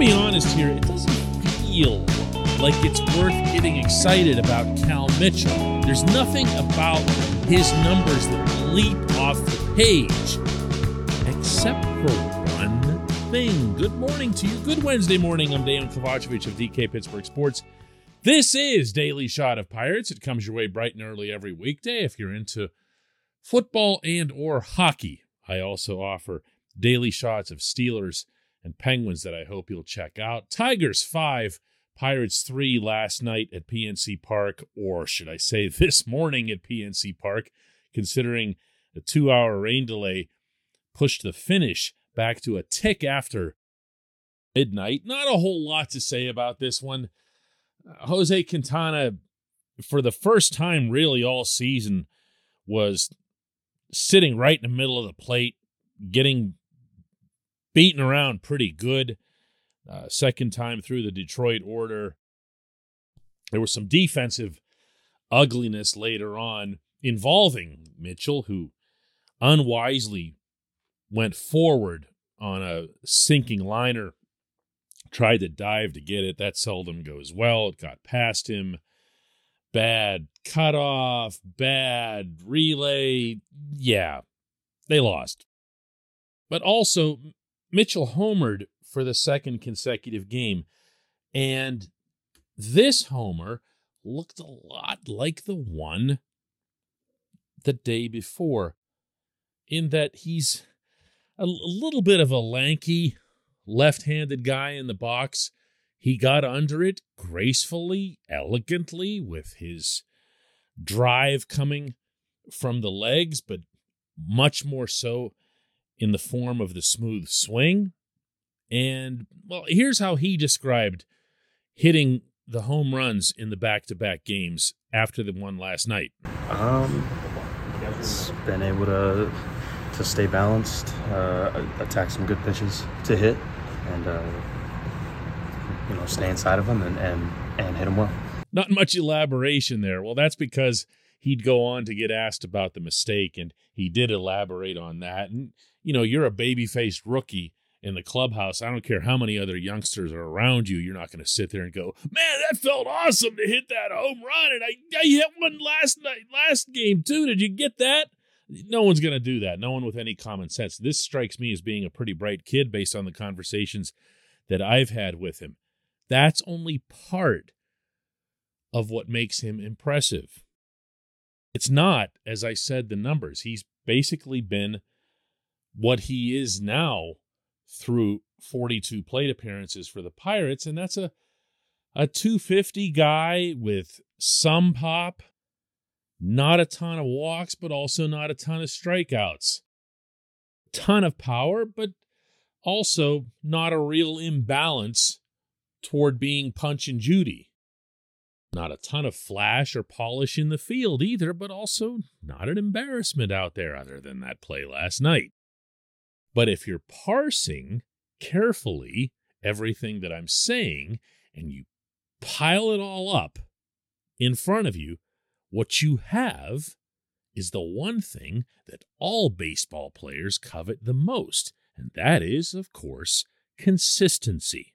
be honest here, it doesn't feel like it's worth getting excited about Cal Mitchell. There's nothing about his numbers that leap off the page, except for one thing. Good morning to you. Good Wednesday morning. I'm Dan Kovacevic of DK Pittsburgh Sports. This is Daily Shot of Pirates. It comes your way bright and early every weekday if you're into football and or hockey. I also offer daily shots of Steelers and Penguins that I hope you'll check out. Tigers 5, Pirates 3 last night at PNC Park, or should I say this morning at PNC Park, considering the two hour rain delay pushed the finish back to a tick after midnight. Not a whole lot to say about this one. Uh, Jose Quintana, for the first time really all season, was sitting right in the middle of the plate, getting beaten around pretty good. Uh, second time through the Detroit order. There was some defensive ugliness later on involving Mitchell, who unwisely went forward on a sinking liner, tried to dive to get it. That seldom goes well. It got past him. Bad cutoff, bad relay. Yeah, they lost. But also, Mitchell homered for the second consecutive game. And this homer looked a lot like the one the day before, in that he's a little bit of a lanky, left handed guy in the box. He got under it gracefully, elegantly, with his drive coming from the legs, but much more so in the form of the smooth swing. And, well, here's how he described hitting the home runs in the back to back games after the one last night. Um, it's been able to to stay balanced, uh, attack some good pitches to hit, and uh, you know stay inside of them and, and and hit them well. Not much elaboration there. Well, that's because he'd go on to get asked about the mistake, and he did elaborate on that. And you know, you're a baby faced rookie in the clubhouse. I don't care how many other youngsters are around you. You're not going to sit there and go, "Man, that felt awesome to hit that home run." And I, I hit one last night, last game too. Did you get that? No one's going to do that. No one with any common sense. This strikes me as being a pretty bright kid based on the conversations that I've had with him. That's only part of what makes him impressive. It's not, as I said, the numbers. He's basically been what he is now through 42 plate appearances for the Pirates, and that's a a 250 guy with some pop, not a ton of walks, but also not a ton of strikeouts. Ton of power, but also not a real imbalance toward being punch and Judy. Not a ton of flash or polish in the field either, but also not an embarrassment out there other than that play last night. But if you're parsing carefully everything that I'm saying and you pile it all up in front of you, what you have is the one thing that all baseball players covet the most, and that is, of course, consistency.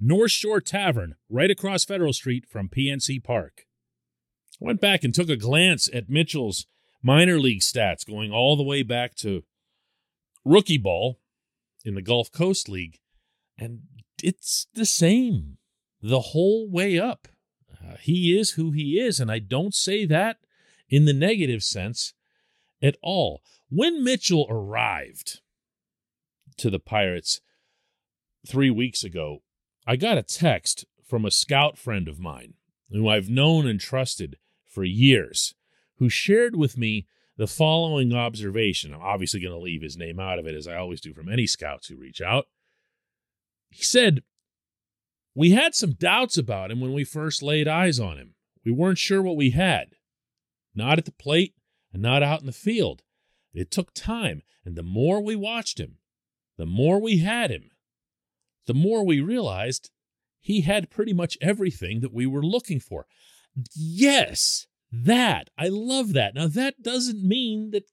North Shore Tavern, right across Federal Street from PNC Park. I went back and took a glance at Mitchell's minor league stats going all the way back to rookie ball in the Gulf Coast League, and it's the same the whole way up. Uh, he is who he is, and I don't say that in the negative sense at all. When Mitchell arrived to the Pirates three weeks ago, I got a text from a scout friend of mine who I've known and trusted for years, who shared with me the following observation. I'm obviously going to leave his name out of it, as I always do from any scouts who reach out. He said, We had some doubts about him when we first laid eyes on him. We weren't sure what we had. Not at the plate and not out in the field. It took time, and the more we watched him, the more we had him, the more we realized he had pretty much everything that we were looking for. Yes, that. I love that. Now, that doesn't mean that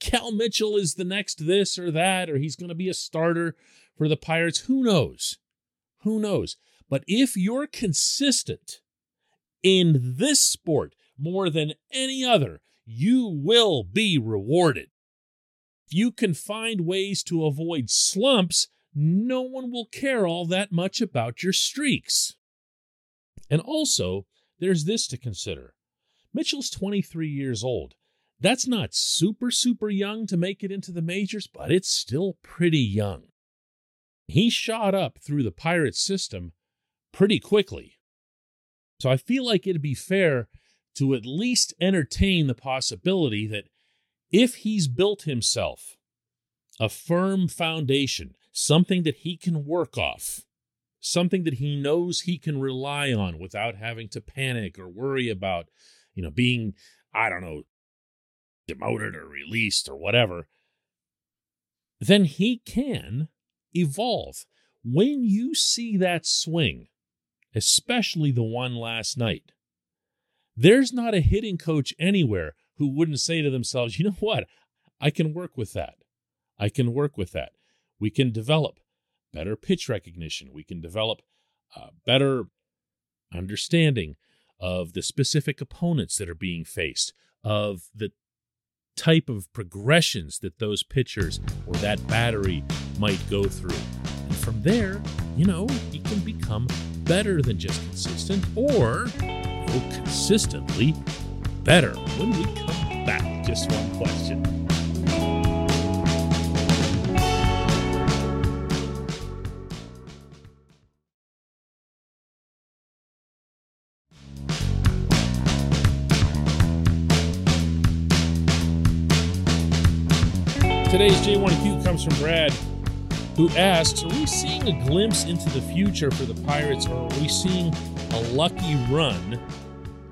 Cal Mitchell is the next this or that, or he's going to be a starter for the Pirates. Who knows? Who knows? But if you're consistent in this sport more than any other, you will be rewarded. You can find ways to avoid slumps, no one will care all that much about your streaks. And also, there's this to consider Mitchell's 23 years old. That's not super, super young to make it into the majors, but it's still pretty young. He shot up through the Pirates system pretty quickly. So I feel like it'd be fair to at least entertain the possibility that if he's built himself a firm foundation, something that he can work off, something that he knows he can rely on without having to panic or worry about, you know, being, I don't know, demoted or released or whatever, then he can evolve. When you see that swing, especially the one last night, there's not a hitting coach anywhere who wouldn't say to themselves, you know what? I can work with that. I can work with that. We can develop better pitch recognition. We can develop uh, better understanding of the specific opponents that are being faced, of the type of progressions that those pitchers or that battery might go through. And from there, you know, you can become better than just consistent or consistently better. When we come back, just one question. Today's J1Q comes from Brad, who asks Are we seeing a glimpse into the future for the Pirates, or are we seeing a lucky run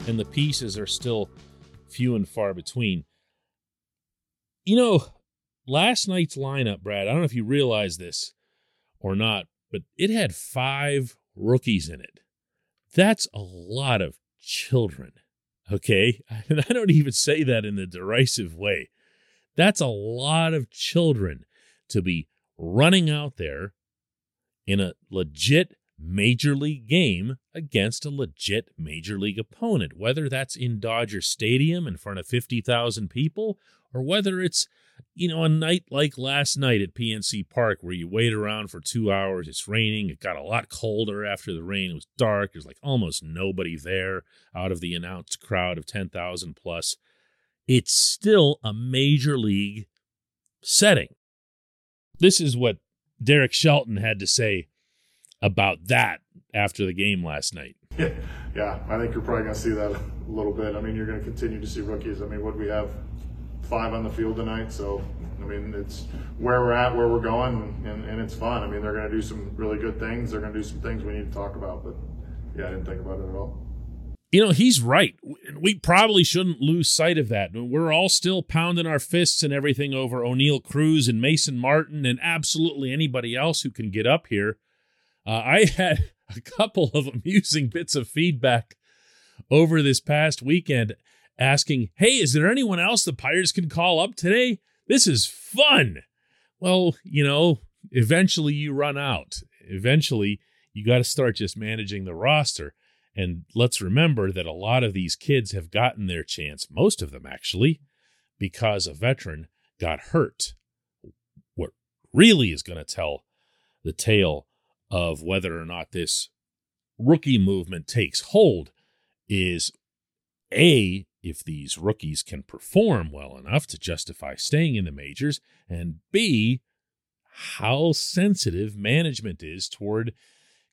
and the pieces are still few and far between. You know, last night's lineup, Brad, I don't know if you realize this or not, but it had five rookies in it. That's a lot of children. Okay. And I don't even say that in a derisive way. That's a lot of children to be running out there in a legit major league game against a legit major league opponent, whether that's in Dodger Stadium in front of 50,000 people or whether it's, you know, a night like last night at PNC Park where you wait around for two hours, it's raining, it got a lot colder after the rain, it was dark, there's like almost nobody there out of the announced crowd of 10,000 plus. It's still a major league setting. This is what Derek Shelton had to say about that after the game last night. Yeah, yeah. I think you're probably going to see that a little bit. I mean, you're going to continue to see rookies. I mean, what we have five on the field tonight, so I mean, it's where we're at, where we're going, and, and it's fun. I mean, they're going to do some really good things. They're going to do some things we need to talk about, but yeah, I didn't think about it at all. You know, he's right. We probably shouldn't lose sight of that. We're all still pounding our fists and everything over Oneil Cruz and Mason Martin and absolutely anybody else who can get up here. Uh, I had a couple of amusing bits of feedback over this past weekend asking, Hey, is there anyone else the Pirates can call up today? This is fun. Well, you know, eventually you run out. Eventually, you got to start just managing the roster. And let's remember that a lot of these kids have gotten their chance, most of them actually, because a veteran got hurt. What really is going to tell the tale of whether or not this rookie movement takes hold is A, if these rookies can perform well enough to justify staying in the majors, and B, how sensitive management is toward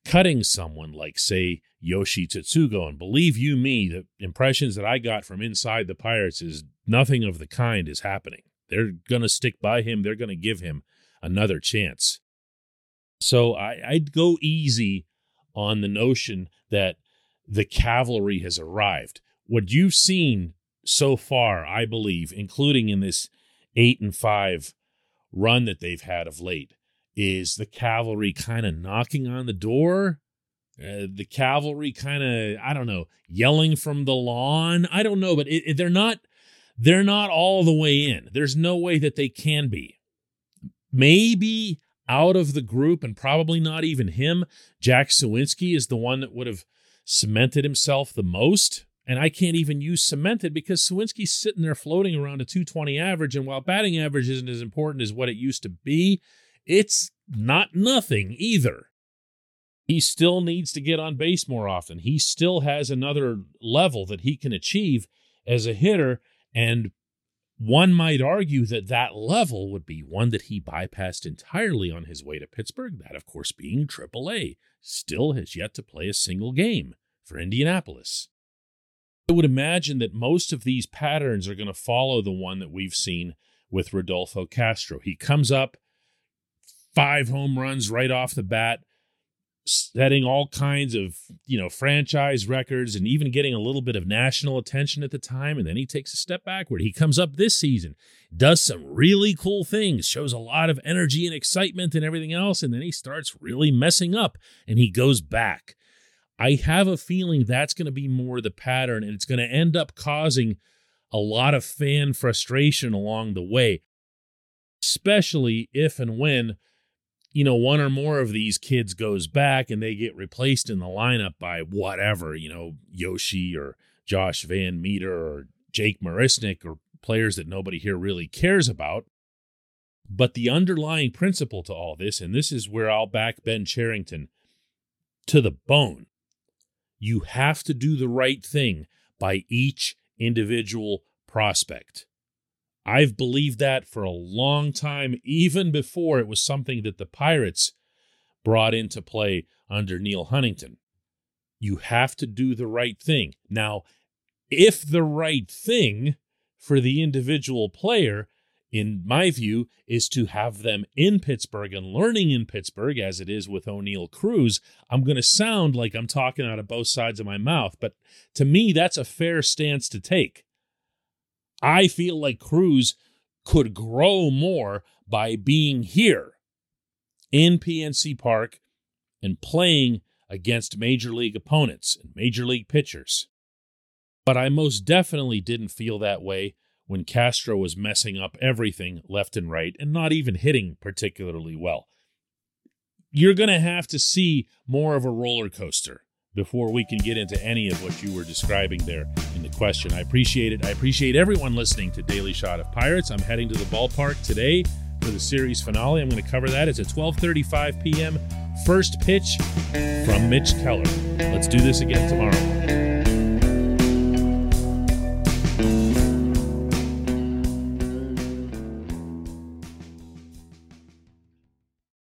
cutting someone like, say, Yoshi Tsutsugo. And believe you me, the impressions that I got from inside the Pirates is nothing of the kind is happening. They're going to stick by him, they're going to give him another chance. So I, I'd go easy on the notion that the cavalry has arrived. What you've seen so far, I believe, including in this eight and five run that they've had of late, is the cavalry kind of knocking on the door. Uh, the cavalry kind of, I don't know, yelling from the lawn. I don't know, but it, it, they're not, they're not all the way in. There's no way that they can be. Maybe out of the group, and probably not even him, Jack Suwinski is the one that would have cemented himself the most. And I can't even use cemented because Suwinski's sitting there floating around a 220 average. And while batting average isn't as important as what it used to be, it's not nothing either. He still needs to get on base more often. He still has another level that he can achieve as a hitter. And one might argue that that level would be one that he bypassed entirely on his way to Pittsburgh, that, of course, being AAA. Still has yet to play a single game for Indianapolis. I would imagine that most of these patterns are going to follow the one that we've seen with Rodolfo Castro. He comes up, five home runs right off the bat, setting all kinds of, you know, franchise records and even getting a little bit of national attention at the time. And then he takes a step backward. He comes up this season, does some really cool things, shows a lot of energy and excitement and everything else. And then he starts really messing up and he goes back. I have a feeling that's going to be more the pattern, and it's going to end up causing a lot of fan frustration along the way, especially if and when, you know, one or more of these kids goes back and they get replaced in the lineup by whatever, you know, Yoshi or Josh VanMeter or Jake Marisnick or players that nobody here really cares about. But the underlying principle to all this, and this is where I'll back Ben Cherington to the bone you have to do the right thing by each individual prospect. I've believed that for a long time, even before it was something that the Pirates brought into play under Neil Huntington. You have to do the right thing. Now, if the right thing for the individual player in my view, is to have them in Pittsburgh and learning in Pittsburgh, as it is with Oneil Cruz. I'm going to sound like I'm talking out of both sides of my mouth, but to me, that's a fair stance to take. I feel like Cruz could grow more by being here in PNC Park and playing against major league opponents and major league pitchers. But I most definitely didn't feel that way when Castro was messing up everything left and right and not even hitting particularly well. You're going to have to see more of a roller coaster before we can get into any of what you were describing there in the question. I appreciate it. I appreciate everyone listening to Daily Shot of Pirates. I'm heading to the ballpark today for the series finale. I'm going to cover that. It's at 12:35 p.m. First pitch from Mitch Keller. Let's do this again tomorrow.